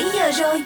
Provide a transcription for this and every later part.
7 giờ rồi.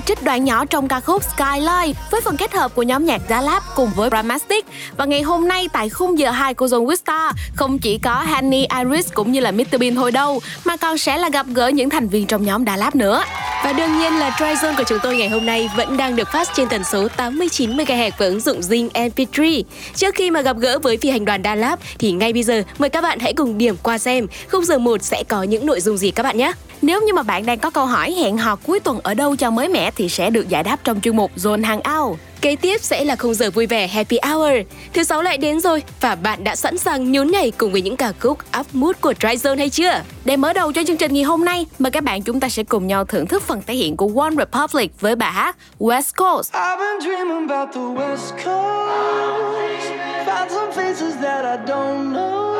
Là trích đoạn nhỏ trong ca khúc Skyline với phần kết hợp của nhóm nhạc Dalab cùng với Bramastic. Và ngày hôm nay tại khung giờ 2 của Zone Wista không chỉ có Hanny, Iris cũng như là Mr Bean thôi đâu mà còn sẽ là gặp gỡ những thành viên trong nhóm Dalab nữa. Và đương nhiên là Try Zone của chúng tôi ngày hôm nay vẫn đang được phát trên tần số 89 MHz với ứng dụng Zing MP3. Trước khi mà gặp gỡ với phi hành đoàn Dalab thì ngay bây giờ mời các bạn hãy cùng điểm qua xem khung giờ 1 sẽ có những nội dung gì các bạn nhé. Nếu như mà bạn đang có câu hỏi hẹn hò cuối tuần ở đâu cho mới mẻ thì sẽ được giải đáp trong chuyên mục Zone Hangout. Kế tiếp sẽ là khung giờ vui vẻ Happy Hour. Thứ sáu lại đến rồi và bạn đã sẵn sàng nhún nhảy cùng với những ca khúc up mood của Dry Zone hay chưa? Để mở đầu cho chương trình ngày hôm nay, mời các bạn chúng ta sẽ cùng nhau thưởng thức phần thể hiện của One Republic với bài hát West Coast. I've been dreaming about the West Coast. Found some faces that I don't know.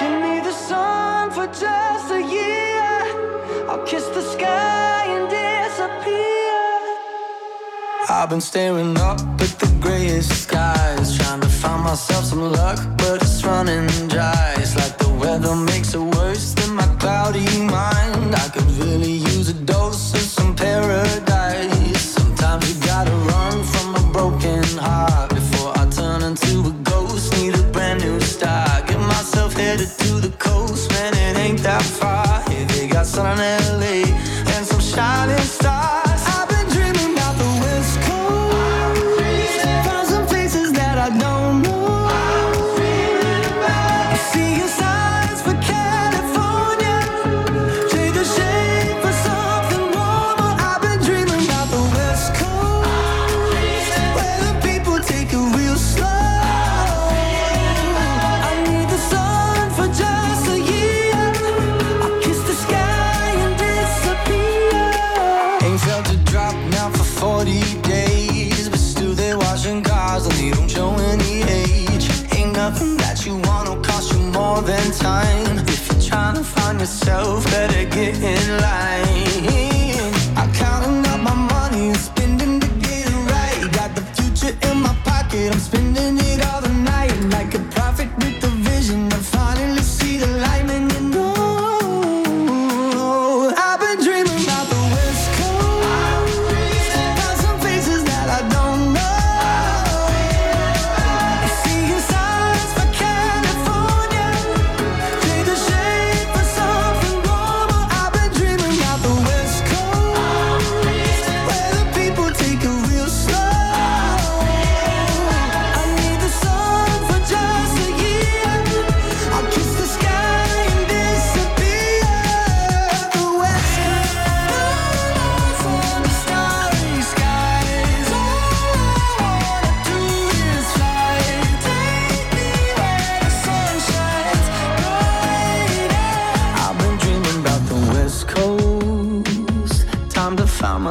Give me the sun for just kiss the sky and disappear. I've been staring up at the grayest skies, trying to find myself some luck, but it's running dry. It's like the weather makes it worse than my cloudy mind. I could really use a dose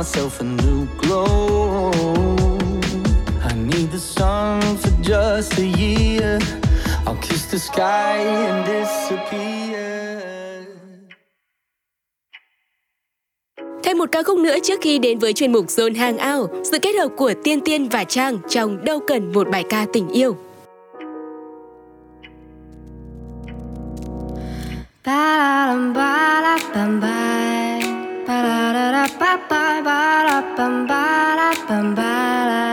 myself a new glow. I need the sun for just a year. I'll kiss the sky and disappear. Thêm một ca khúc nữa trước khi đến với chuyên mục Zone Hangout, sự kết hợp của Tiên Tiên và Trang trong Đâu cần một bài ca tình yêu. ba da da ba ba ba da bum ba da bum ba da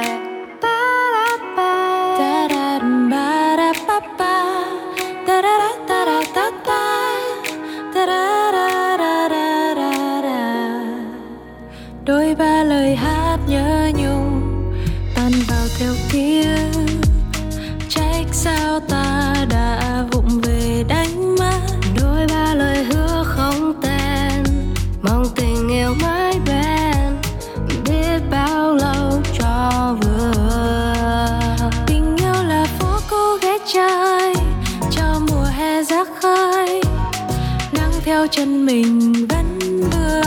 chân mình vẫn vừa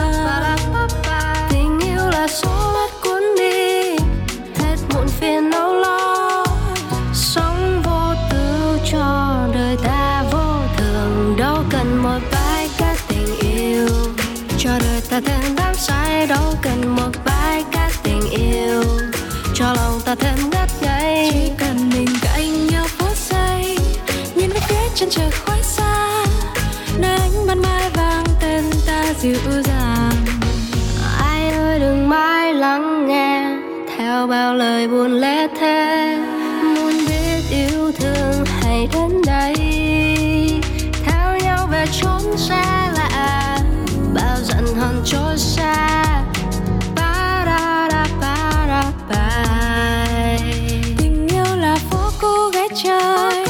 tình yêu là số mắt cuốn đi, hết muộn phiền âu lo. Sống vô tư cho đời ta vô thường. Đâu cần một bài ca tình yêu. Cho đời ta thêm đắm say, đâu cần một bài ca tình yêu. Cho lòng ta thêm ngất ngây. Chỉ cần mình cạnh nhau phút giây, nhìn về phía chân trời ơi đừng mãi lắng nghe. Theo bao lời buồn lẽ thế muốn biết yêu thương hãy đến đây. Theo nhau về chốn xa lạ, bao giận hờn trôi xa. Ba-da-da-ba-da-ba. tình yêu là phố cô gái chơi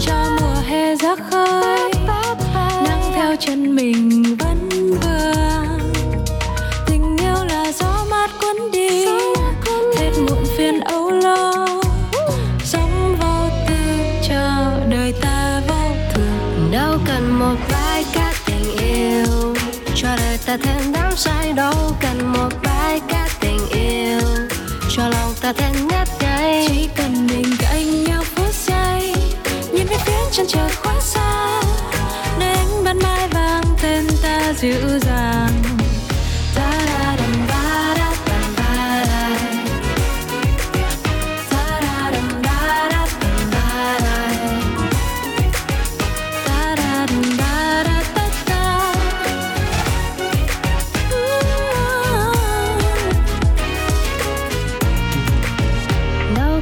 cho mùa hè ra khơi. Nắng theo chân mình. Đâu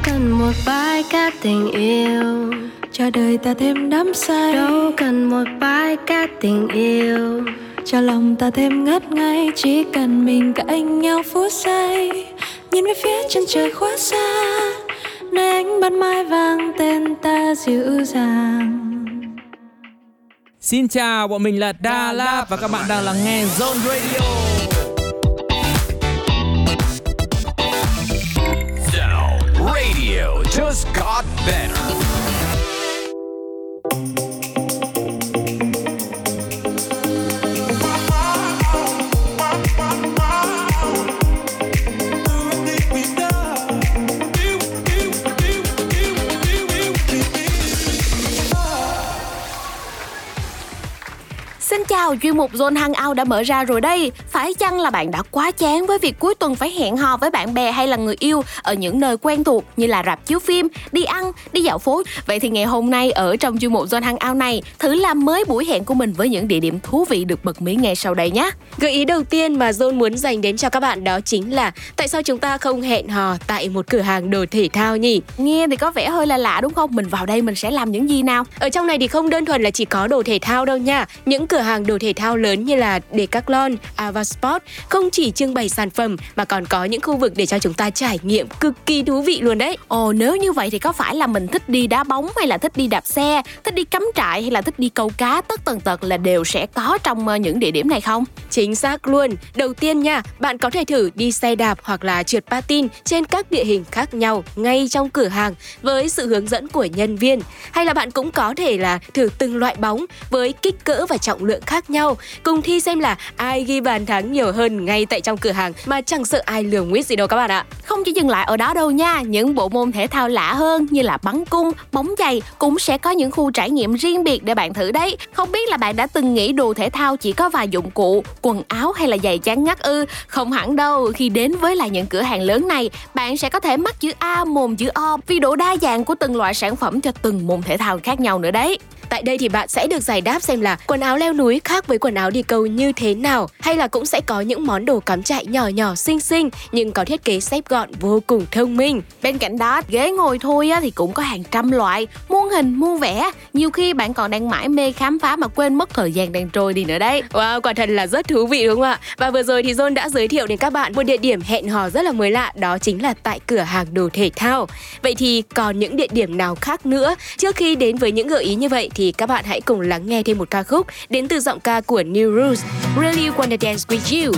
cần một bài ca tình yêu cho đời ta thêm đắm say. Đâu cần một bài ca tình yêu cho lòng ta thêm ngất ngây chỉ cần mình cạnh nhau phút giây nhìn về phía chân trời quá xa nơi ánh ban mai vang tên ta dịu dàng Xin chào, bọn mình là Đà Lạt và các bạn đang lắng nghe Zone Radio. Zone Radio just got better. Chào, chuyên mục Zone Hangout đã mở ra rồi đây. Phải chăng là bạn đã quá chán với việc cuối tuần phải hẹn hò với bạn bè hay là người yêu ở những nơi quen thuộc như là rạp chiếu phim, đi ăn, đi dạo phố? Vậy thì ngày hôm nay ở trong chuyên mục Zone Hangout này, thử làm mới buổi hẹn của mình với những địa điểm thú vị được bật mí ngay sau đây nhé. Gợi ý đầu tiên mà Zone muốn dành đến cho các bạn đó chính là tại sao chúng ta không hẹn hò tại một cửa hàng đồ thể thao nhỉ? Nghe thì có vẻ hơi là lạ đúng không? Mình vào đây mình sẽ làm những gì nào? Ở trong này thì không đơn thuần là chỉ có đồ thể thao đâu nha. Những cửa hàng đồ thể thao lớn như là Decathlon, Avasport không chỉ trưng bày sản phẩm mà còn có những khu vực để cho chúng ta trải nghiệm cực kỳ thú vị luôn đấy. Ồ nếu như vậy thì có phải là mình thích đi đá bóng hay là thích đi đạp xe, thích đi cắm trại hay là thích đi câu cá tất tần tật là đều sẽ có trong ờ, những địa điểm này không? Chính xác luôn. Đầu tiên nha, bạn có thể thử đi xe đạp hoặc là trượt patin trên các địa hình khác nhau ngay trong cửa hàng với sự hướng dẫn của nhân viên. Hay là bạn cũng có thể là thử từng loại bóng với kích cỡ và trọng lượng khác nhau, cùng thi xem là ai ghi bàn thắng nhiều hơn ngay tại trong cửa hàng mà chẳng sợ ai lường nguyết gì đâu các bạn ạ. Không chỉ dừng lại ở đó đâu nha, những bộ môn thể thao lạ hơn như là bắn cung, bóng chày cũng sẽ có những khu trải nghiệm riêng biệt để bạn thử đấy. Không biết là bạn đã từng nghĩ đồ thể thao chỉ có vài dụng cụ, quần áo hay là giày chán ngắt ư? Không hẳn đâu, khi đến với lại những cửa hàng lớn này, bạn sẽ có thể mắt chữ A mồm chữ O vì độ đa dạng của từng loại sản phẩm cho từng môn thể thao khác nhau nữa đấy. Tại đây thì bạn sẽ được giải đáp xem là quần áo leo núi khác với quần áo đi câu như thế nào hay là cũng sẽ có những món đồ cắm trại nhỏ nhỏ xinh xinh nhưng có thiết kế xếp gọn vô cùng thông minh. Bên cạnh đó, ghế ngồi thôi á, thì cũng có hàng trăm loại, muôn hình muôn vẻ. Nhiều khi bạn còn đang mãi mê khám phá mà quên mất thời gian đang trôi đi nữa đấy. Wow, quả thật là rất thú vị đúng không ạ? Và vừa rồi thì John đã giới thiệu đến các bạn một địa điểm hẹn hò rất là mới lạ đó chính là tại cửa hàng đồ thể thao. Vậy thì còn những địa điểm nào khác nữa? Trước khi đến với những gợi ý như vậy thì các bạn hãy cùng lắng nghe thêm một ca khúc đến từ giọng ca của New Rules, Really Wanna Dance With You.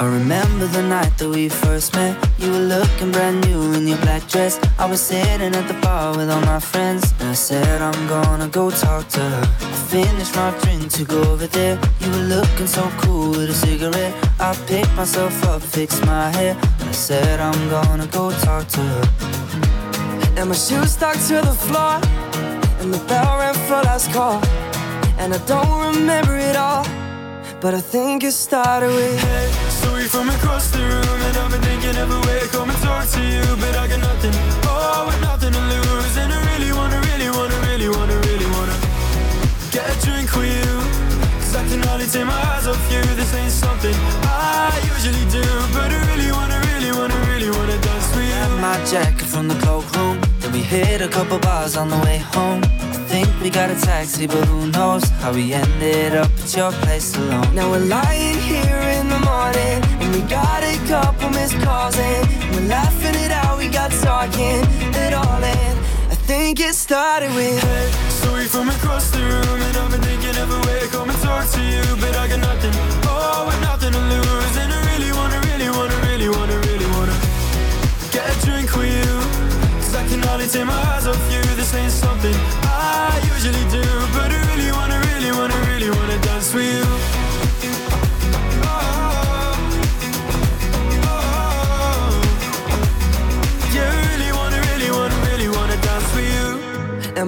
I remember the night that we first met. You were looking brand new in your black dress. I was sitting at the bar with all my friends. And I said, I'm gonna go talk to her. I finished my drink to go over there. You were looking so cool with a cigarette. I picked myself up, fixed my hair. And I said, I'm gonna go talk to her. And my shoes stuck to the floor. And the bell rang for last call. And I don't remember it all. But I think it started with Hey, sorry from across the room. And I've been thinking of a way to come and talk to you. But I got nothing, oh, with nothing to lose. And I really wanna, really wanna, really wanna, really wanna Get a drink with you. Cause I can hardly take my eyes off you. This ain't something I usually do. But I really wanna, really wanna, really with you Grabbed my jacket from the cloakroom. Then we hit a couple bars on the way home. I think we got a taxi, but who knows how we ended up at your place alone. Now we're lying here in the morning, and we got a couple missed calls, and we're laughing it out. We got talking it all in. I think it started with. Hey, sorry from across the room And I've been thinking of a way to come and talk to you But I got nothing, oh, nothing to lose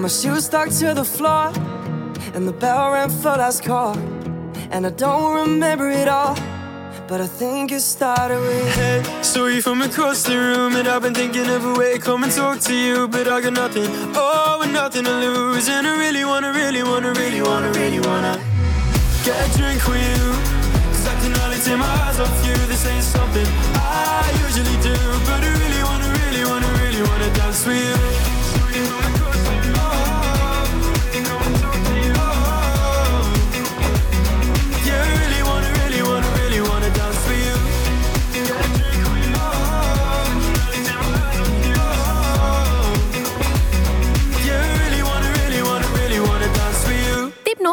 My shoes stuck to the floor, and the bell rang for last call. And I don't remember it all, but I think it started with. Hey, sorry from across the room And I've been thinking of a way to come and talk to you But I got nothing, oh, and nothing to lose And I really wanna, really wanna, really wanna, really wanna Get a drink with you Cause I can hardly take my eyes off you This ain't something I usually do But I really wanna, really wanna, really wanna dance with you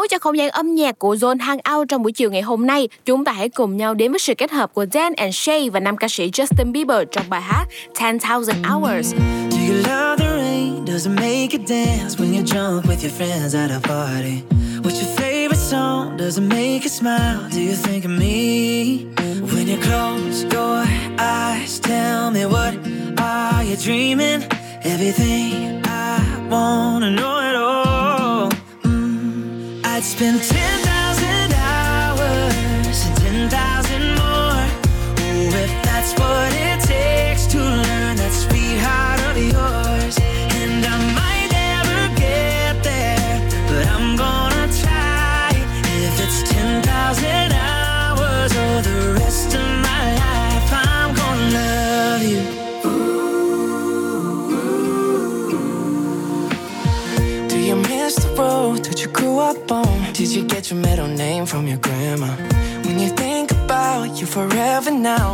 cho không gian âm nhạc của Zone Hangout trong buổi chiều ngày hôm nay, chúng ta hãy cùng nhau đến với sự kết hợp của Dan and Shay và nam ca sĩ Justin Bieber trong bài hát 10,000 Hours. Do you love the rain? Does it make you dance when you're drunk with your friends at a party? What's your favorite song? Does it make you smile? Do you think of me? When you close your eyes, tell me what are you dreaming? Everything I wanna know it all. nights, spend ten nights. From your grandma? When you think about you forever now,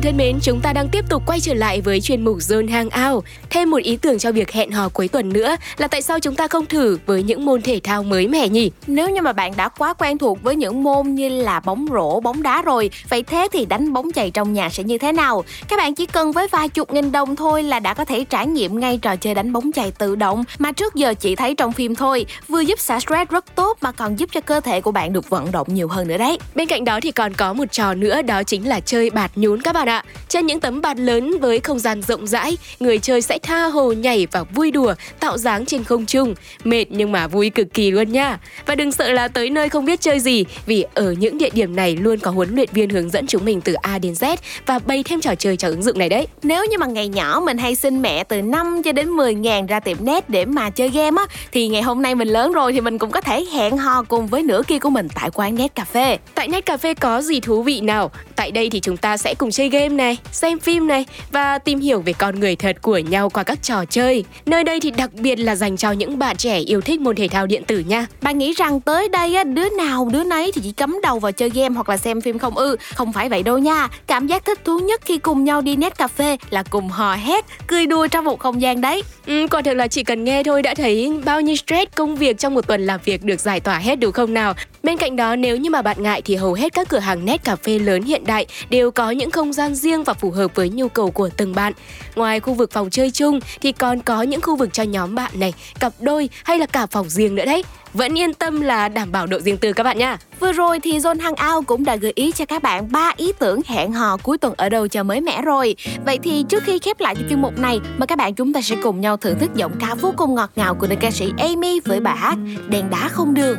thân mến, chúng ta đang tiếp tục quay trở lại với chuyên mục Zone Hangout. Thêm một ý tưởng cho việc hẹn hò cuối tuần nữa là tại sao chúng ta không thử với những môn thể thao mới mẻ nhỉ? Nếu như mà bạn đã quá quen thuộc với những môn như là bóng rổ, bóng đá rồi, vậy thế thì đánh bóng chày trong nhà sẽ như thế nào? Các bạn chỉ cần với vài chục nghìn đồng thôi là đã có thể trải nghiệm ngay trò chơi đánh bóng chày tự động mà trước giờ chỉ thấy trong phim thôi, vừa giúp xả stress rất tốt mà còn giúp cho cơ thể của bạn được vận động nhiều hơn nữa đấy. Bên cạnh đó thì còn có một trò nữa đó chính là chơi bạt nhún các bạn ạ. Trên những tấm bạt lớn với không gian rộng rãi, người chơi sẽ tha hồ nhảy và vui đùa, tạo dáng trên không trung. Mệt nhưng mà vui cực kỳ luôn nha. Và đừng sợ là tới nơi không biết chơi gì vì ở những địa điểm này luôn có huấn luyện viên hướng dẫn chúng mình từ A đến Z và bày thêm trò chơi cho ứng dụng này đấy. Nếu như mà ngày nhỏ mình hay xin mẹ từ 5 cho đến 10 ngàn ra tiệm net để mà chơi game á thì ngày hôm nay mình lớn rồi thì mình cũng có thể hẹn hò cùng với nửa kia của mình tại quán net cà phê. Tại Net Cà phê có gì thú vị nào? Tại đây thì chúng ta sẽ cùng chơi game này, xem phim này và tìm hiểu về con người thật của nhau qua các trò chơi. Nơi đây thì đặc biệt là dành cho những bạn trẻ yêu thích môn thể thao điện tử nha. Bạn nghĩ rằng tới đây á, đứa nào đứa nấy thì chỉ cắm đầu vào chơi game hoặc là xem phim không ư? Không phải vậy đâu nha. Cảm giác thích thú nhất khi cùng nhau đi net cà phê là cùng hò hét, cười đùa trong một không gian đấy. Ừ, quả thực là chỉ cần nghe thôi đã thấy bao nhiêu stress công việc trong một tuần làm việc được giải tỏa hết đúng không nào? Bên cạnh đó nếu như mà bạn ngại thì hầu hết các cửa hàng net cà phê lớn hiện đại đều có những không gian riêng và phù hợp với nhu cầu của từng bạn. Ngoài khu vực phòng chơi chung thì còn có những khu vực cho nhóm bạn này, cặp đôi hay là cả phòng riêng nữa đấy. Vẫn yên tâm là đảm bảo độ riêng tư các bạn nha. Vừa rồi thì Zone Hangout cũng đã gợi ý cho các bạn ba ý tưởng hẹn hò cuối tuần ở đâu cho mới mẻ rồi. Vậy thì trước khi khép lại cho chuyên mục này, mời các bạn chúng ta sẽ cùng nhau thưởng thức giọng ca vô cùng ngọt ngào của nữ ca sĩ Amy với bài hát Đèn đá không đường.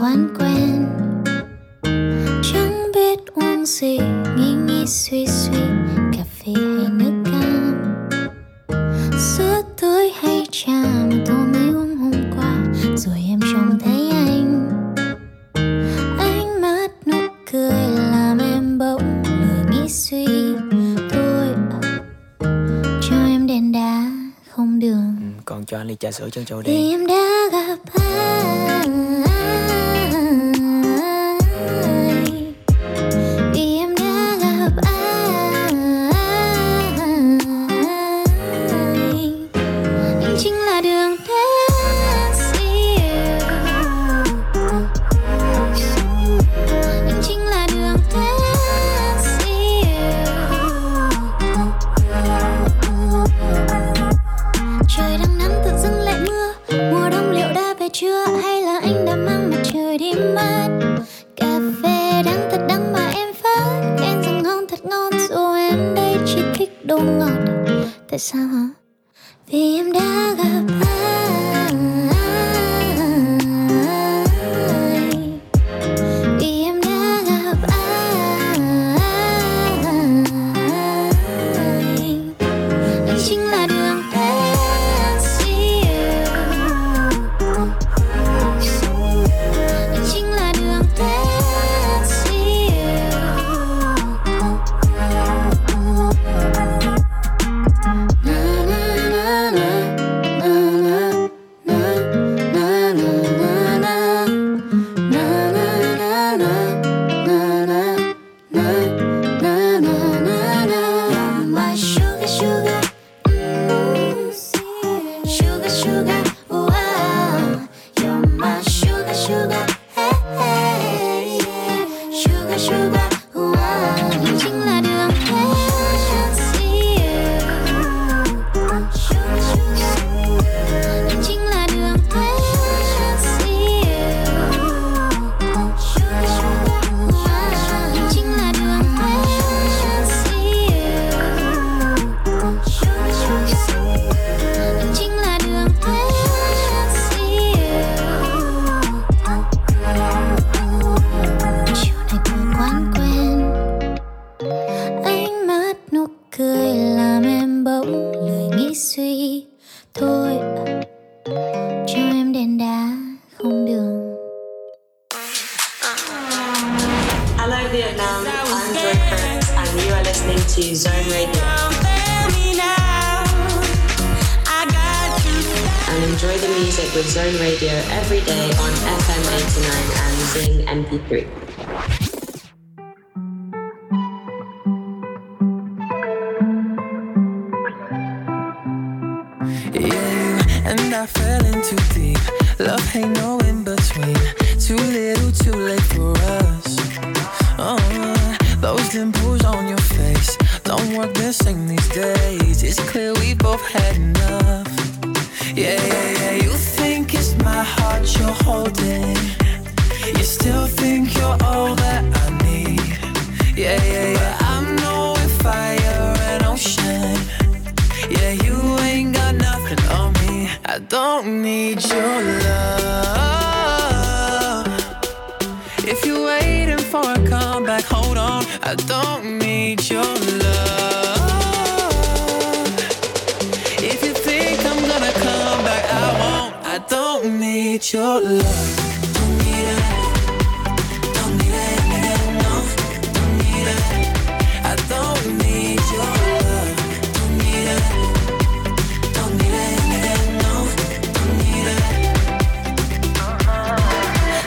Quán quen. Chẳng biết uống gì nghĩ nghĩ suy suy cà phê hay nước cam. Sữa tươi hay trà mà tôi mới uống hôm qua rồi em trông thấy anh. Ánh mắt nụ cười làm em bỗng lười nghĩ suy. Thôi cho em đèn đá không đường. Còn cho anh ly trà sữa chân trâu vì đen em đã gặp ai you're holding. You still think you're all that I need. Yeah, yeah, yeah. I'm knowing fire and ocean. Yeah, you ain't got nothing on me. I don't need your love. If you're waiting for a comeback, hold on. I don't need it.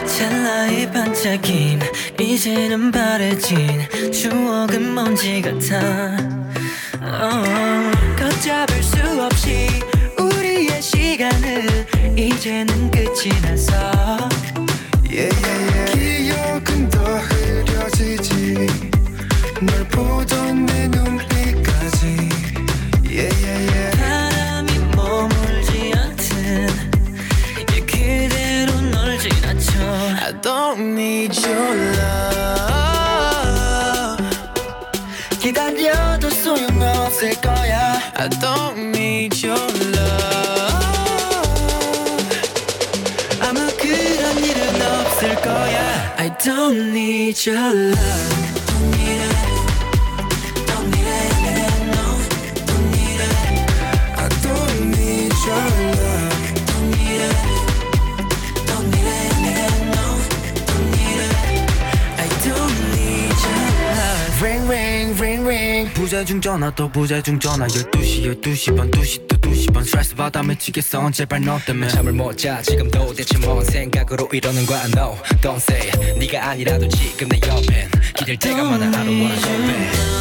찰나의 반짝임 이제는 바래진 추억은 먼지 같아 어, 걷잡을 수 없이 우리의 시간은 이제는 끝이 났어 yeah, yeah, yeah. 기억은 더 흐려지지 널 보던 내 눈빛까지 yeah, yeah, yeah. 바람이 머물지 않든 예, 그대로 널 지나쳐 I don't need your love 기다려도 소용없을 거야 I don't need your love don't need your love Don't need it Don't need it No Don't need it I don't need your love Don't need it Don't need it No Don't need it I don't need your love ring ring ring ring 부재중 전화 또 부재중 전화 12시 12시 반 2시 또 2시 반 스트레스 받아 미치겠어 제발 너 때문에 잠을 못자 지금도 대체 뭔 생각으로 이러는 거야 No don't say it. 네가 아니라도 지금 내 옆엔 기댈 때가 많아 I don't wanna go back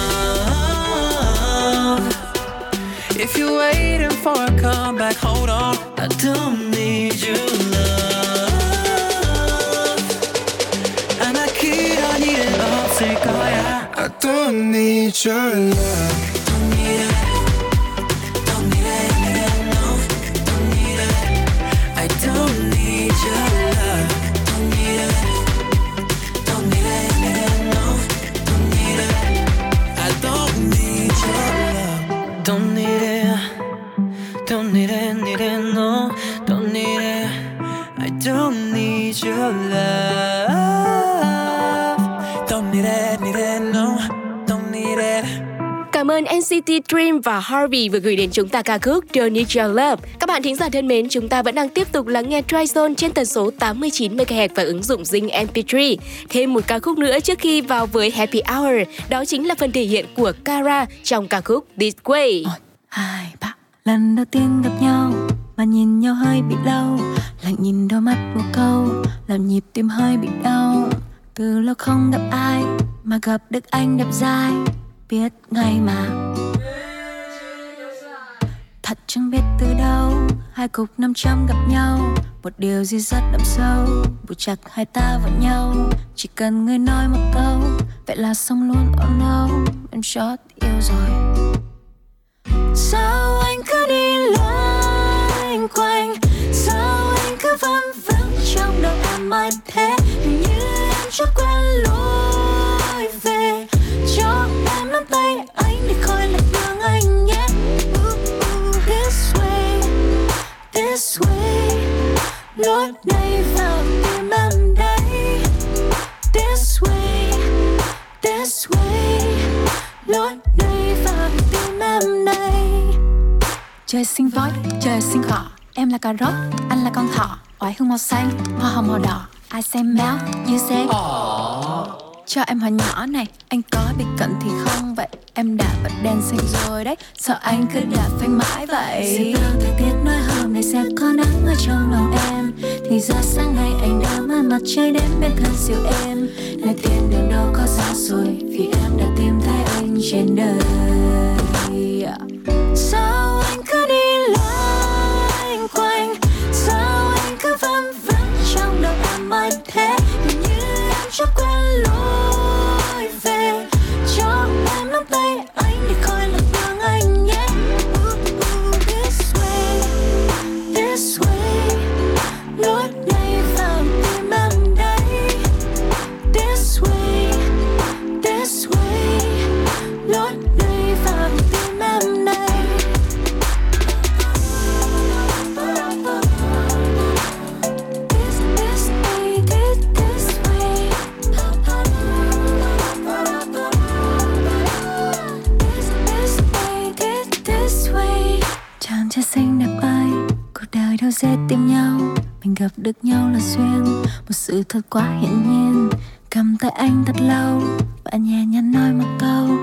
If you're waiting for a comeback, hold on. I don't need your love. 아마 그런 일은 없을 거야. I don't need your love ơn NCT Dream và Harvey vừa gửi đến chúng ta ca khúc Don't Need Your Love. Các bạn thính giả thân mến, chúng ta vẫn đang tiếp tục lắng nghe Tryzone trên tần số 89 MHz và ứng dụng Zing MP3. Thêm một ca khúc nữa trước khi vào với Happy Hour, đó chính là phần thể hiện của Kara trong ca khúc This Way. hai ba lần đầu tiên gặp nhau mà nhìn nhau hơi bị lâu lại nhìn đôi mắt một câu làm nhịp tim hơi bị đau từ lâu không gặp ai mà gặp được anh đẹp dai biết ngay mà. Thật chẳng biết từ đâu, hai cục năm trăm gặp nhau. Một điều gì rất đậm sâu, bù chặt hai ta vào nhau. Chỉ cần người nói một câu, vậy là xong luôn. Oh no, em chót yêu rồi. Sao anh cứ đi loanh quanh? Sao anh cứ văng vắng trong đầu em mãi thế? Hình như em chưa quen luôn. sinh voi trời sinh cỏ em là cà rốt anh là con thỏ. Oải hương màu xanh hoa hồng màu đỏ. I say mel you say cho em hỏi nhỏ này anh có bị cận thì không? Vậy em đã bật đèn xanh rồi đấy. Sợ anh cứ đã phanh mãi vậy? Sự thời tiết nói hôm nay sẽ có nắng ở trong lòng em. Thì ra sáng nay anh đã mang mặt trời đến bên thân siêu em. Nơi tiền đường đâu có xa rồi vì em đã tìm thấy anh trên đời. Sao anh cứ đi hơn thế Hình như em chưa quen lối về. Cho em nắm tay anh rồi sẽ tìm nhau. Mình gặp được nhau là duyên, một sự thật quá hiển nhiên. Cầm tay anh thật lâu và nhẹ nhàng nói một câu.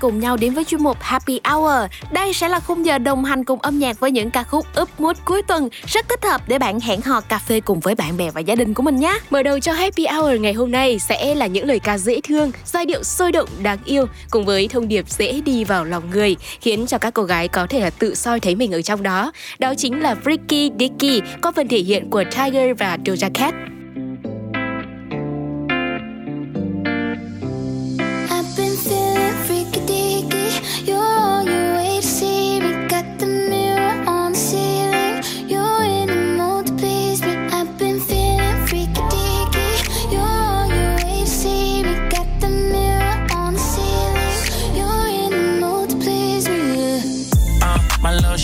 cùng nhau đến với chuyên mục Happy Hour. Đây sẽ là khung giờ đồng hành cùng âm nhạc với những ca khúc up mood cuối tuần, rất thích hợp để bạn hẹn hò cà phê cùng với bạn bè và gia đình của mình nhé. Mở đầu cho Happy Hour ngày hôm nay sẽ là những lời ca dễ thương, giai điệu sôi động đáng yêu cùng với thông điệp dễ đi vào lòng người, khiến cho các cô gái có thể là tự soi thấy mình ở trong đó. Đó chính là Freaky Dicky có phần thể hiện của Tiger và Doja Cat.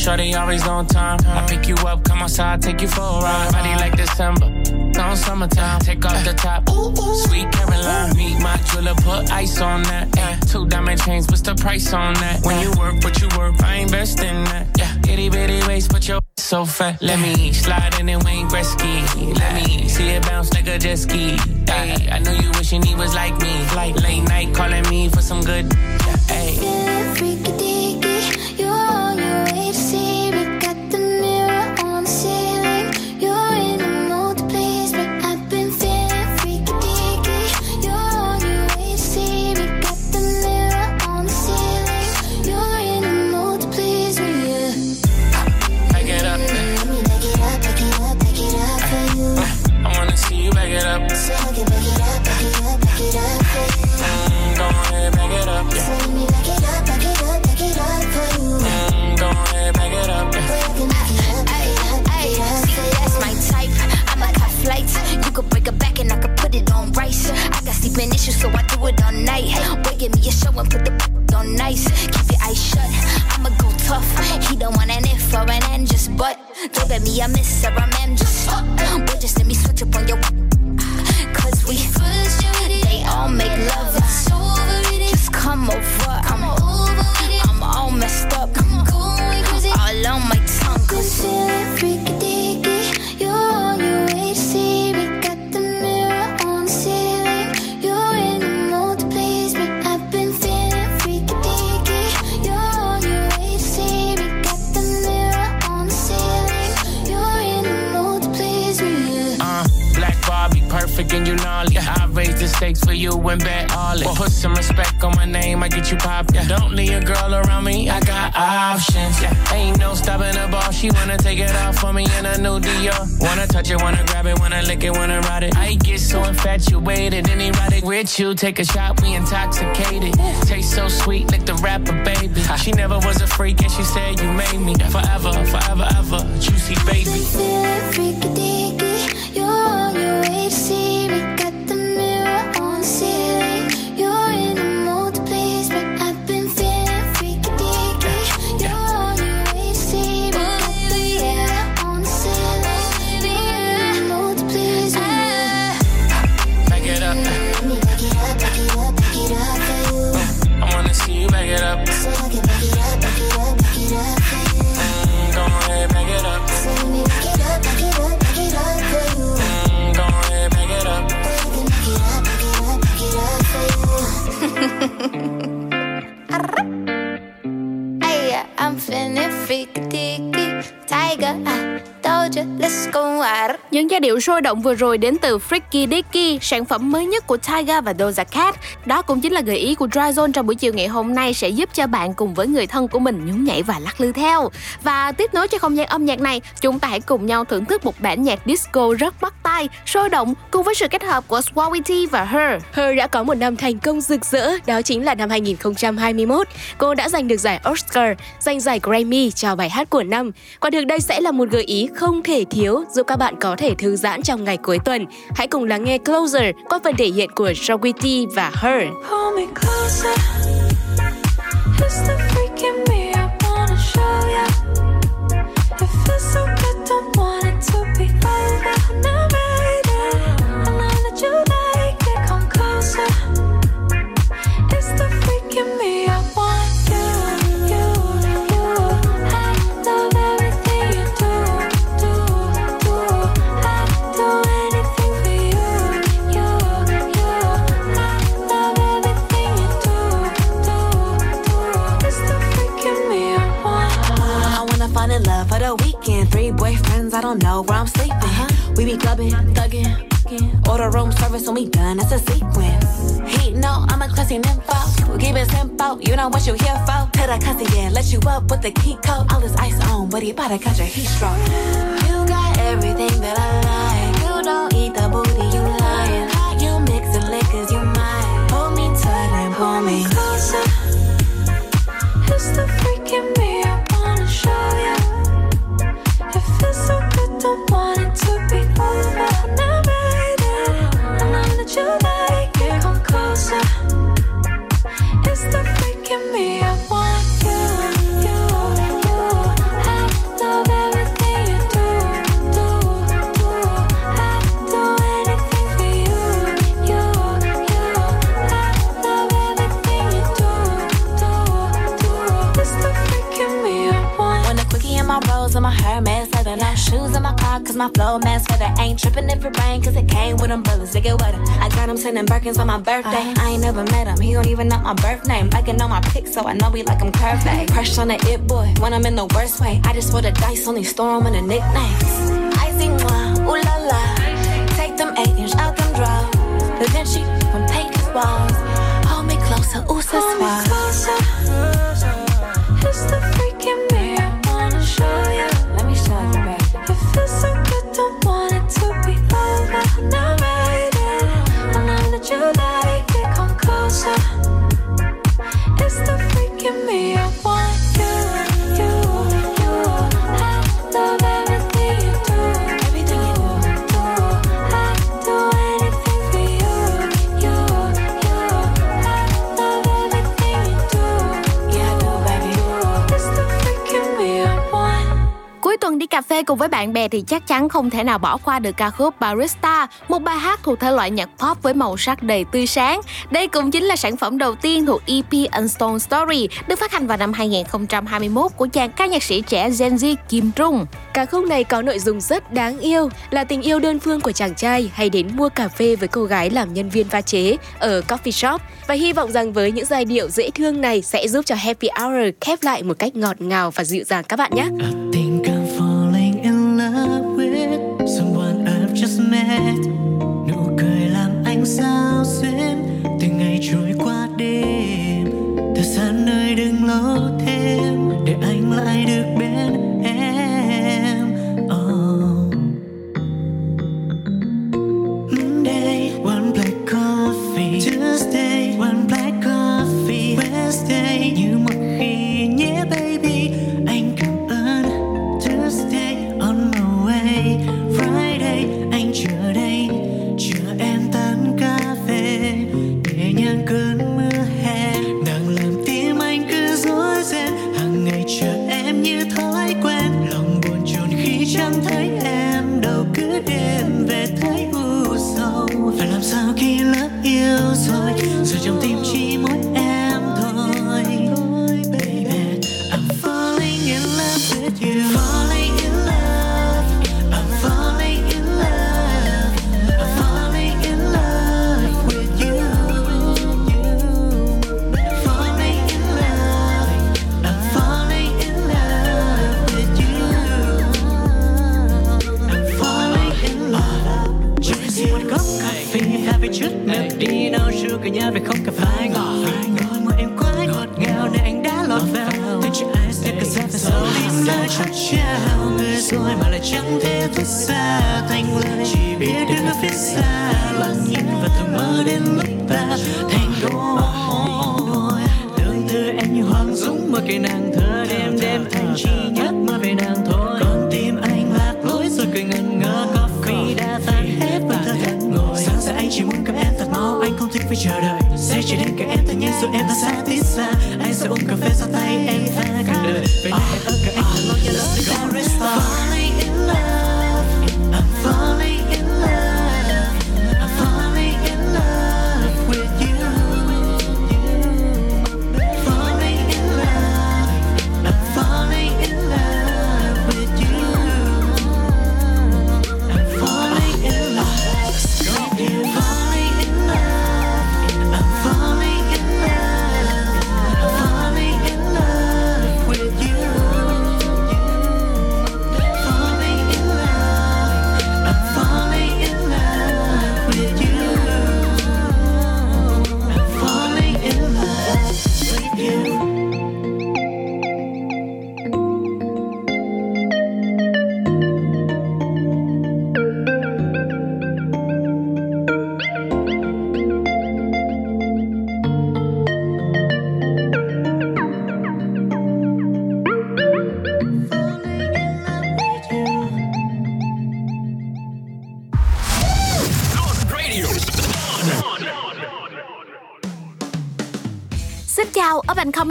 Shorty always on time. I pick you up, come outside, take you for a ride. Body like December, on summertime. Take off the top, ooh, ooh. sweet Caroline. Meet my jeweler, put ice on that. Yeah. Two diamond chains, what's the price on that? When you work, what you work, I invest in that. Yeah. Itty bitty waist, but your so fat. Let me slide in and Wayne Gretzky. Let me see it bounce like a jet ski. Ay, I knew you wishing he was like me. Like late night calling me for some good. Ay. Don't get me a miss or a mem just. Huh. traffic you lolly. Yeah. I raise the stakes for you and bet all it. Put some respect on my name, I get you popped. Yeah. Don't leave a girl around me, I got options. Yeah. Ain't no stopping the ball, she wanna take it off for me in a new Dior. Wanna touch it, wanna grab it, wanna lick it, wanna ride it. I get so infatuated and erotic with you. Take a shot, we intoxicated. Taste so sweet, like the rapper, baby. She never was a freak and she said you made me forever, forever, ever. Juicy baby. Freaky you're on your way to see. com ar. Những giai điệu sôi động vừa rồi đến từ Freaky Dicky, sản phẩm mới nhất của Tyga và Doja Cat. Đó cũng chính là gợi ý của Dryzone trong buổi chiều ngày hôm nay sẽ giúp cho bạn cùng với người thân của mình nhún nhảy và lắc lư theo. Và tiếp nối cho không gian âm nhạc này, chúng ta hãy cùng nhau thưởng thức một bản nhạc disco rất bắt tai, sôi động cùng với sự kết hợp của Swawity và Her. Her đã có một năm thành công rực rỡ, đó chính là năm 2021. Cô đã giành được giải Oscar, giành giải Grammy cho bài hát của năm. Qua thực đây sẽ là một gợi ý không thể thiếu giúp các bạn có thể thư giãn trong ngày cuối tuần. Hãy cùng lắng nghe Closer qua phần thể hiện của Shawty và Her. Hold me closer. It's the me I don't know where I'm sleeping. We be clubbing, thugging, order room service when we done. that's a sequence. He know I'm a classy nympho. Keep it simple, you know what you here for. Tell the cussy, yeah, let you up with the key code. All this ice on, but he about to catch a heat stroke. You got everything that I like. You don't eat the booty, you lying. How you mix the liquors, you mine. Hold me tight and pull me closer. It's the freak in me cause my flow mask feather. Ain't tripping if it rain cause it came with umbrellas to get wetter. I got him sending Birkins for my birthday. Uh-huh. I ain't never met him, he don't even know my birth name. Liking on my pics so I know we like him curvy. Uh-huh. Crush on the it boy when I'm in the worst way. I just roll the dice, only store him in the nicknames. Icy moi, ooh la la. Take them eight inch out them drawers. Da Vinci from paint walls. Hold me closer, ooh, so Hold me closer. Phê cùng với bạn bè thì chắc chắn không thể nào bỏ qua được ca khúc Barista, một bài hát thuộc thể loại nhạc pop với màu sắc đầy tươi sáng. Đây cũng chính là sản phẩm đầu tiên thuộc EP Unstone Story, được phát hành vào năm 2021 của chàng ca nhạc sĩ trẻ Gen Z Kim Trung. Ca khúc này có nội dung rất đáng yêu, là tình yêu đơn phương của chàng trai hay đến mua cà phê với cô gái làm nhân viên pha chế ở coffee shop. Và hy vọng rằng với những giai điệu dễ thương này sẽ giúp cho Happy Hour khép lại một cách ngọt ngào và dịu dàng các bạn nhé. hết nụ cười làm anh sao xuyến từng ngày trôi qua đêm thời gian nơi đừng lâu.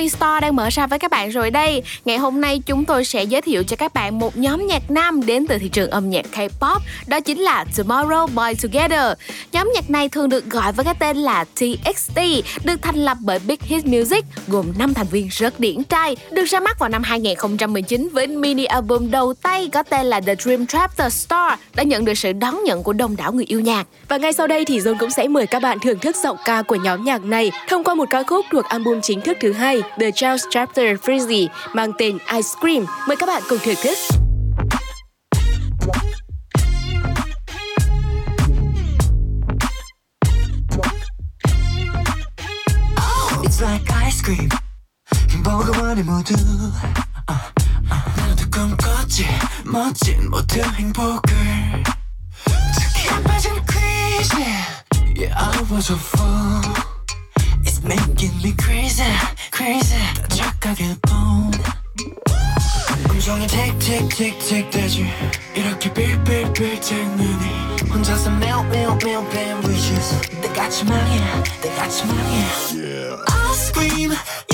Up Store đang mở ra với các bạn rồi đây. Ngày hôm nay chúng tôi sẽ giới thiệu cho các bạn một nhóm nhạc nam đến từ thị trường âm nhạc K-pop, đó chính là Tomorrow Boy Together. Nhóm nhạc này thường được gọi với cái tên là TXT, được thành lập bởi Big Hit Music, gồm 5 thành viên rất điển trai, được ra mắt vào năm 2019 với mini album đầu tay có tên là The Dream Trap The Star, đã nhận được sự đón nhận của đông đảo người yêu nhạc. Và ngay sau đây thì John cũng sẽ mời các bạn thưởng thức giọng ca của nhóm nhạc này thông qua một ca khúc thuộc album chính thức thứ hai The Child's Chapter Freezy mang tên Ice Cream. Mời các bạn cùng thưởng thức. It's like ice cream 버거워내 모두 어, 어. 나도 꿈꿨지 멋진 모든 행복을 특히 빠진 crazy Yeah I was a fool It's making me crazy crazy 다 착하게 본 음성이 틱틱틱틱 대지 이렇게 빌빌빌 제 눈이 혼자서 매우 매우 매우 뱀 wishes 내 같이 망해 내 같이 망해 I scream, you scream,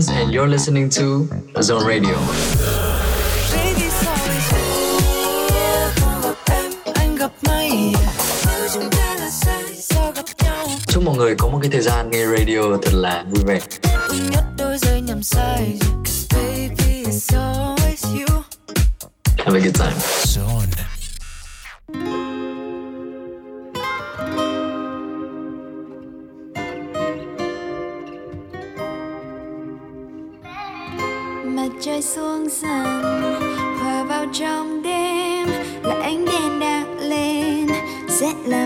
Sessions, and you're listening to Zone Radio. Chúc mọi người có một cái thời gian nghe radio thật là vui vẻ. Have a good time. dần hòa vào trong đêm là ánh đèn đang lên sẽ là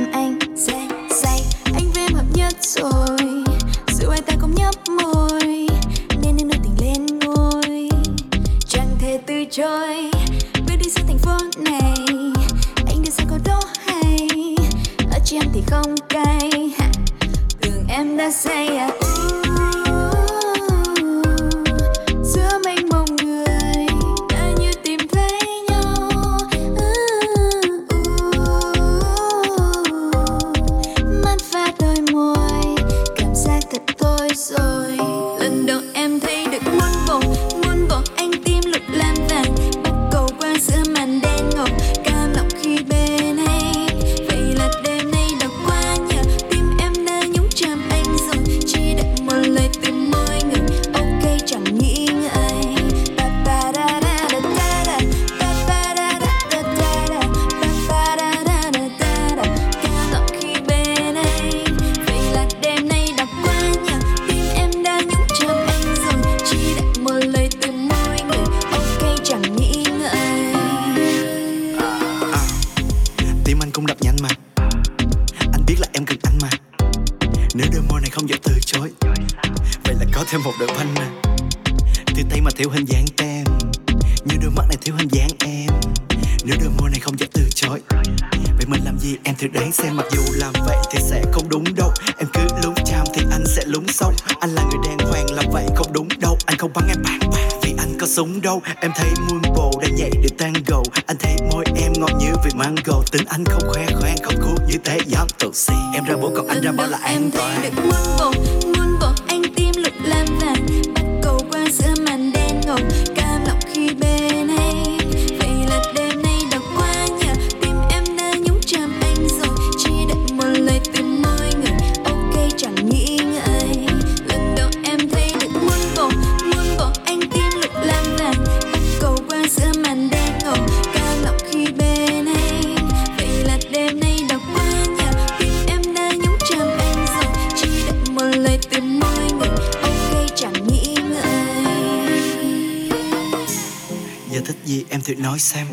giờ thích gì em thử nói xem.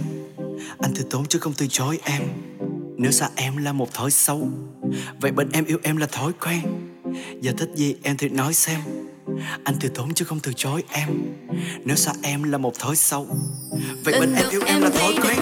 Anh thử tốn chứ không từ chối em. Nếu xa em là một thói xấu. Vậy bên em yêu em là thói quen. Giờ thích gì em thử nói xem. Anh từ tốn chứ không từ chối em. Nếu xa em là một thói xấu. Vậy bên em yêu em là thói quen.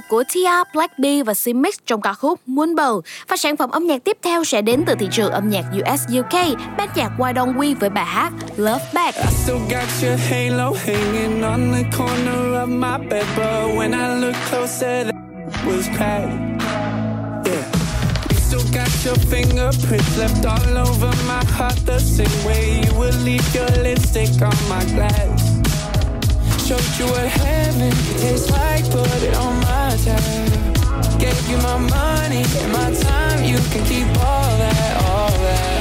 Hợp của Tia, Black B và Simix trong ca khúc Moonbow. Và sản phẩm âm nhạc tiếp theo sẽ đến từ thị trường âm nhạc US UK, ban nhạc Why Don't We với bài hát Love Back. I still got your halo hanging on the corner of my bed, but when I look closer, that was packed. Yeah. You still got your fingerprints left all over my heart, the same way you would leave your lipstick on my glass. Showed you what heaven tastes like, put it on my tab. Gave you my money and my time, you can keep all that, all that.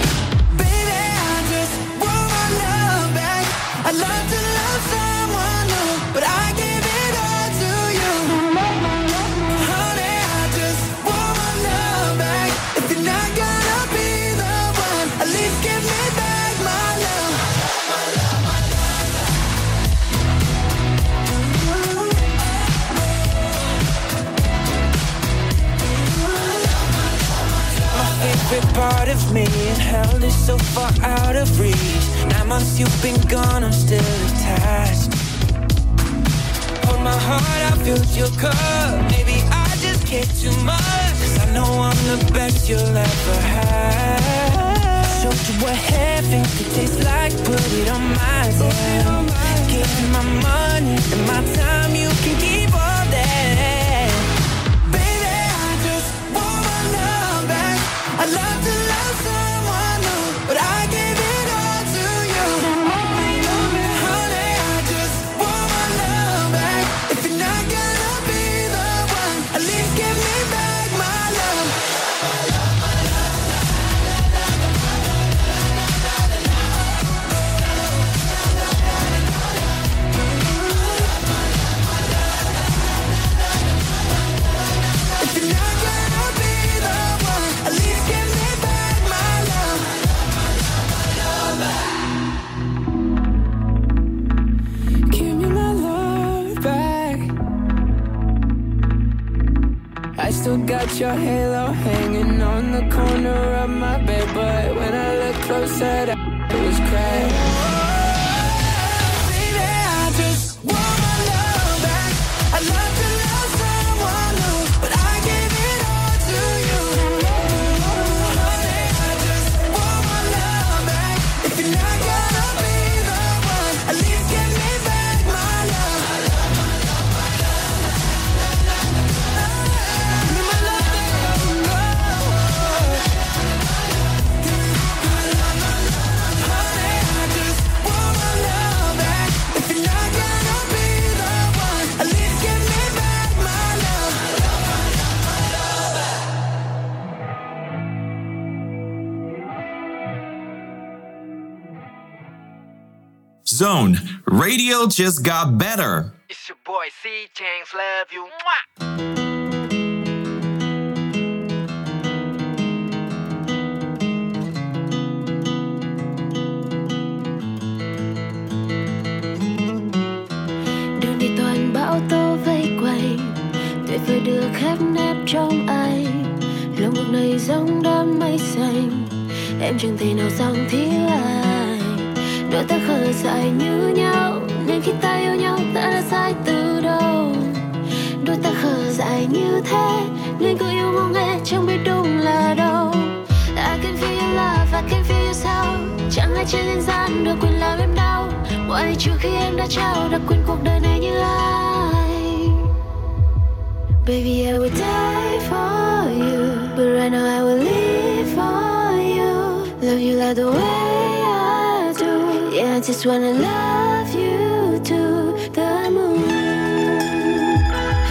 Part of me and hell is so far out of reach. Nine months you've been gone, I'm still attached. Hold my heart, I filled your cup. Maybe I just care too much. Cause I know I'm the best you'll ever have. Showed you what heaven could taste like, put it on my tab. Give my money and my time, you can keep all your halo hanging on the corner of my bed, but when I look closer, it was cracked. Zone. Radio just got better. It's your boy C Changs, love you. Mwah. đường đi toàn bão tố vây quanh tuyệt vời được khép nép trong anh lòng ngực này giống đám mây xanh em chẳng thể nào dòng thiếu anh đôi ta khờ dại như nhau nên khi ta yêu nhau ta đã sai từ đầu. Đôi ta khờ dại như thế nên cứ yêu ngô nghe chẳng biết đúng là đâu. I can feel your love, I can feel your sound Chẳng ai trên nhân gian được quyền làm em đau. Mọi trừ khi em đã trao đã quên cuộc đời này như ai. Baby, I would die for you But right now I will live for you. Love you like the way I just wanna love you to the moon.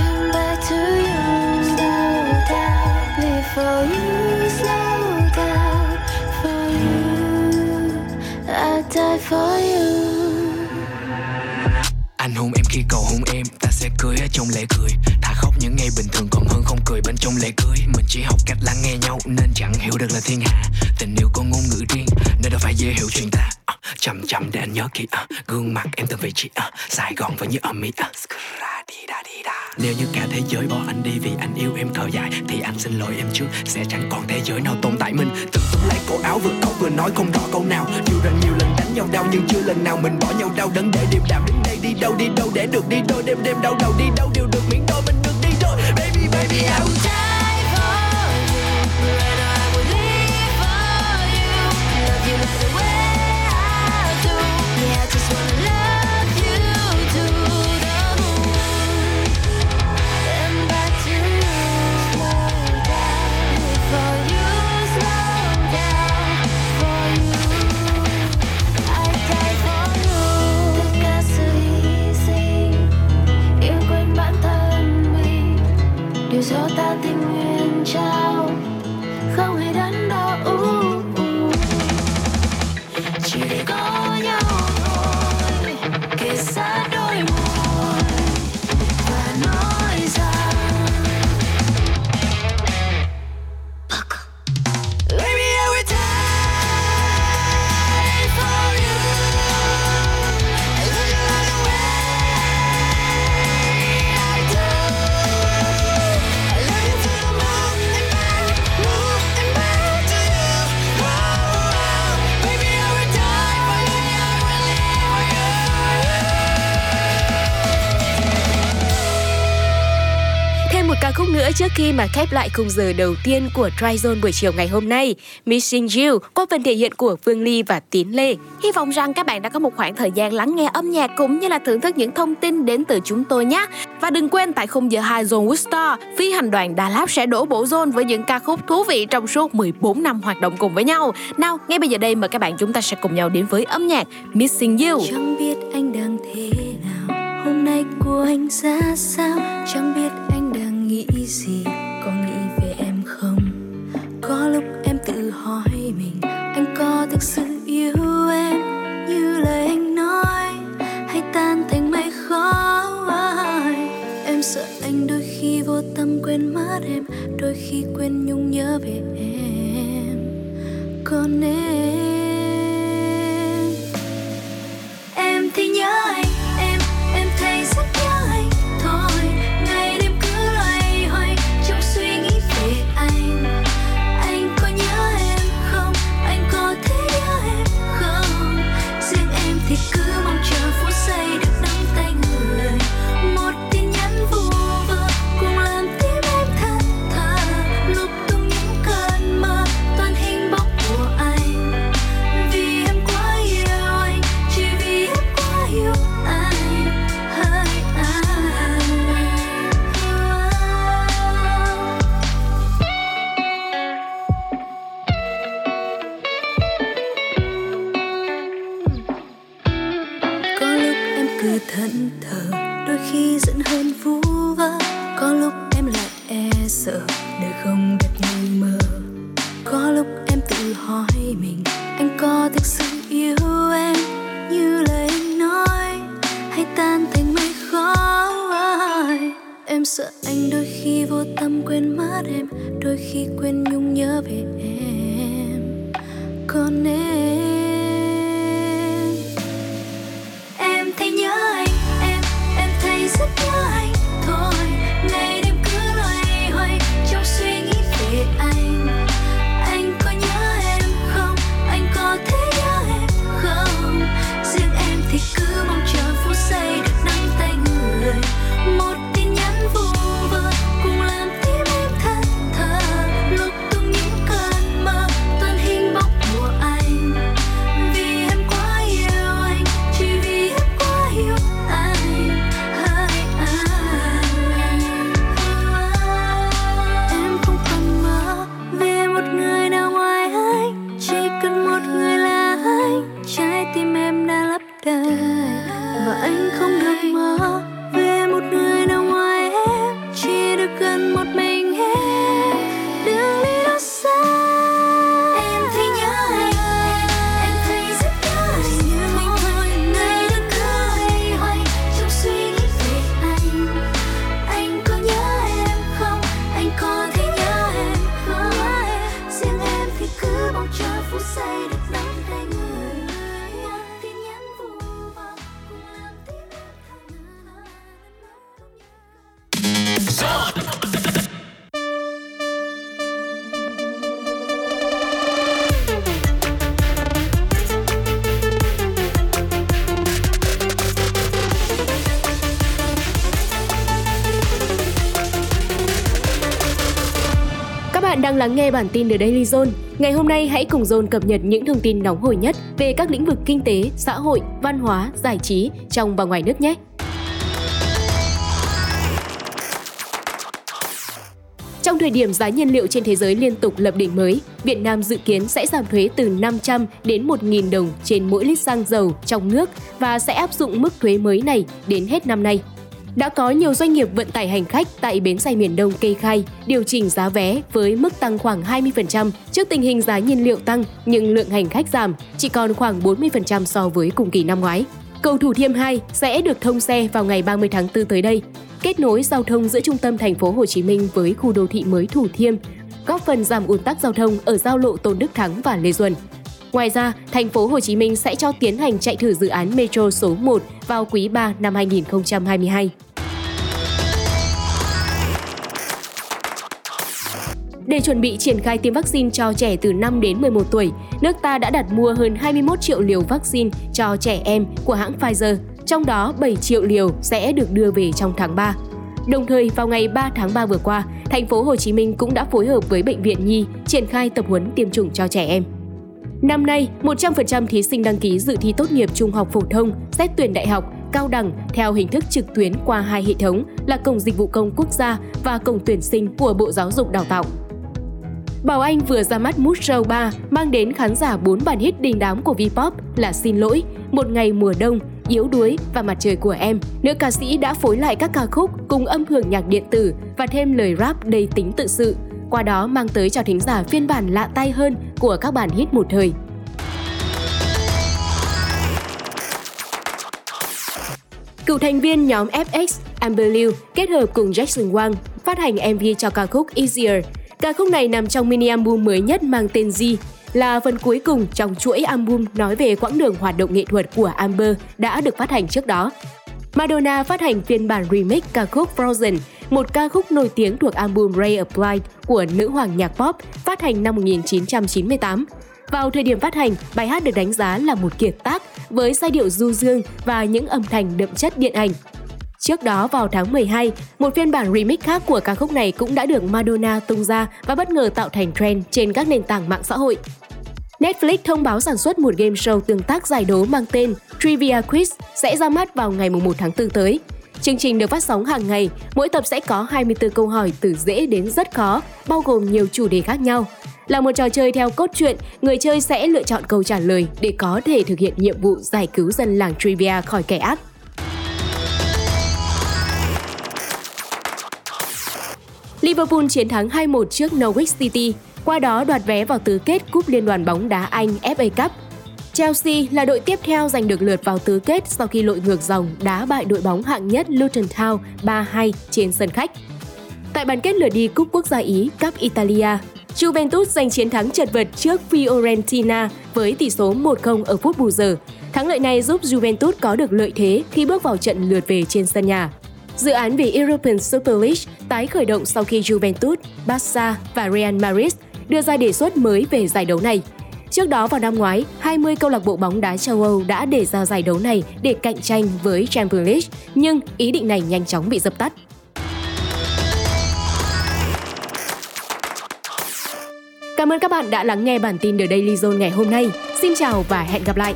And back to you, Slow down Live for you Slow down For you. I die for you. Anh hôn em khi cầu hôn em, Ta sẽ cười ở trong lễ cười Thà khóc những ngày bình thường còn hơn không cười bên trong lễ cưới. Mình chỉ học cách lắng nghe nhau, Nên chẳng hiểu được là thiên hạ. Tình yêu có ngôn ngữ riêng, Nên đâu phải dễ hiểu chuyện ta. Chậm chậm để anh nhớ kỹ à, Gương mặt em từng vị trí à, Sài Gòn vẫn như ở Mỹ à. Nếu như cả thế giới bỏ anh đi vì anh yêu em thở dài Thì anh xin lỗi em trước. Sẽ chẳng còn thế giới nào tồn tại mình. Tự tung lấy cổ áo vừa khóc vừa nói không rõ câu nào. Nhiều lần nhiều lần đánh nhau đau nhưng chưa lần nào mình bỏ nhau đau. Đớn để điềm đạm đứng đây đi đâu đi đâu để được đi đôi đêm đêm đau đầu đi đâu đều được miễn đôi mình trước khi mà khép lại khung giờ đầu tiên của Try Zone buổi chiều ngày hôm nay. Missing You qua phần thể hiện của Phương Ly và Tiến Lê. Hy vọng rằng các bạn đã có một khoảng thời gian lắng nghe âm nhạc cũng như là thưởng thức những thông tin đến từ chúng tôi nhé. Và đừng quên tại khung giờ 2 Zone Woodstock, phi hành đoàn Đà Lạt sẽ đổ bộ Zone với những ca khúc thú vị trong suốt 14 năm hoạt động cùng với nhau. Nào, ngay bây giờ đây mời các bạn chúng ta sẽ cùng nhau đến với âm nhạc Missing You. Chẳng biết anh đang thế nào Hôm nay của anh ra sao Chẳng biết nghĩ gì Có nghĩ về em không? Có lúc em tự hỏi mình Anh có thực sự yêu em Như lời anh nói? Hay tan thành mây khói? Em sợ anh đôi khi vô tâm quên mất em Đôi khi quên nhung nhớ về em. Còn em Em thì nhớ anh, nghe bản tin The Daily Zone. Ngày hôm nay hãy cùng Zone cập nhật những thông tin nóng hổi nhất về các lĩnh vực kinh tế, xã hội, văn hóa, giải trí trong và ngoài nước nhé. Trong thời điểm giá nhiên liệu trên thế giới liên tục lập đỉnh mới, Việt Nam dự kiến sẽ giảm thuế từ 500 đến 1.000 đồng trên mỗi lít xăng dầu trong nước và sẽ áp dụng mức thuế mới này đến hết năm nay. Đã có nhiều doanh nghiệp vận tải hành khách tại bến xe miền Đông kê khai điều chỉnh giá vé với mức tăng khoảng 20% trước tình hình giá nhiên liệu tăng nhưng lượng hành khách giảm chỉ còn khoảng 40% so với cùng kỳ năm ngoái. Cầu Thủ Thiêm 2 sẽ được thông xe vào ngày 30 tháng 4 tới đây, kết nối giao thông giữa trung tâm thành phố Hồ Chí Minh với khu đô thị mới Thủ Thiêm, góp phần giảm ùn tắc giao thông ở giao lộ Tôn Đức Thắng và Lê Duẩn. Ngoài ra, thành phố Hồ Chí Minh sẽ cho tiến hành chạy thử dự án Metro số 1 vào quý 3 năm 2022. Để chuẩn bị triển khai tiêm vaccine cho trẻ từ 5 đến 11 tuổi, nước ta đã đặt mua hơn 21 triệu liều vaccine cho trẻ em của hãng Pfizer, trong đó 7 triệu liều sẽ được đưa về trong tháng 3. Đồng thời, vào ngày 3 tháng 3 vừa qua, thành phố Hồ Chí Minh cũng đã phối hợp với Bệnh viện Nhi triển khai tập huấn tiêm chủng cho trẻ em. Năm nay, 100% thí sinh đăng ký dự thi tốt nghiệp trung học phổ thông, xét tuyển đại học, cao đẳng theo hình thức trực tuyến qua hai hệ thống là Cổng Dịch vụ Công Quốc gia và Cổng Tuyển sinh của Bộ Giáo dục Đào tạo. Bảo Anh vừa ra mắt Mood Show 3 mang đến khán giả 4 bản hit đình đám của Vpop là Xin lỗi, Một ngày mùa đông, Yếu đuối và Mặt trời của em. Nữ ca sĩ đã phối lại các ca khúc cùng âm hưởng nhạc điện tử và thêm lời rap đầy tính tự sự, qua đó mang tới cho thính giả phiên bản lạ tay hơn của các bản hit một thời. Cựu thành viên nhóm FX Amber Liu kết hợp cùng Jackson Wang phát hành MV cho ca khúc Easier. Ca khúc này nằm trong mini album mới nhất mang tên gì là phần cuối cùng trong chuỗi album nói về quãng đường hoạt động nghệ thuật của Amber đã được phát hành trước đó. Madonna phát hành phiên bản remix ca khúc Frozen, một ca khúc nổi tiếng thuộc album Ray of Light của nữ hoàng nhạc pop phát hành năm 1998. Vào thời điểm phát hành, bài hát được đánh giá là một kiệt tác với giai điệu du dương và những âm thanh đậm chất điện ảnh. Trước đó vào tháng 12, một phiên bản remix khác của ca khúc này cũng đã được Madonna tung ra và bất ngờ tạo thành trend trên các nền tảng mạng xã hội. Netflix thông báo sản xuất một game show tương tác giải đố mang tên Trivia Quiz sẽ ra mắt vào ngày 1 tháng 4 tới. Chương trình được phát sóng hàng ngày, mỗi tập sẽ có 24 câu hỏi từ dễ đến rất khó, bao gồm nhiều chủ đề khác nhau. Là một trò chơi theo cốt truyện, người chơi sẽ lựa chọn câu trả lời để có thể thực hiện nhiệm vụ giải cứu dân làng Trivia khỏi kẻ ác. Liverpool chiến thắng 2-1 trước Norwich City, qua đó đoạt vé vào tứ kết Cúp Liên đoàn bóng đá Anh FA Cup. Chelsea là đội tiếp theo giành được lượt vào tứ kết sau khi lội ngược dòng đá bại đội bóng hạng nhất Luton Town 3-2 trên sân khách. Tại bán kết lượt đi Cúp Quốc gia Ý Cup Italia, Juventus giành chiến thắng chật vật trước Fiorentina với tỷ số 1-0 ở phút bù giờ. Thắng lợi này giúp Juventus có được lợi thế khi bước vào trận lượt về trên sân nhà. Dự án về European Super League tái khởi động sau khi Juventus, Barca và Real Madrid đưa ra đề xuất mới về giải đấu này. Trước đó vào năm ngoái, 20 câu lạc bộ bóng đá châu Âu đã đề ra giải đấu này để cạnh tranh với Champions League, nhưng ý định này nhanh chóng bị dập tắt. Cảm ơn các bạn đã lắng nghe bản tin The Daily Zone ngày hôm nay. Xin chào và hẹn gặp lại!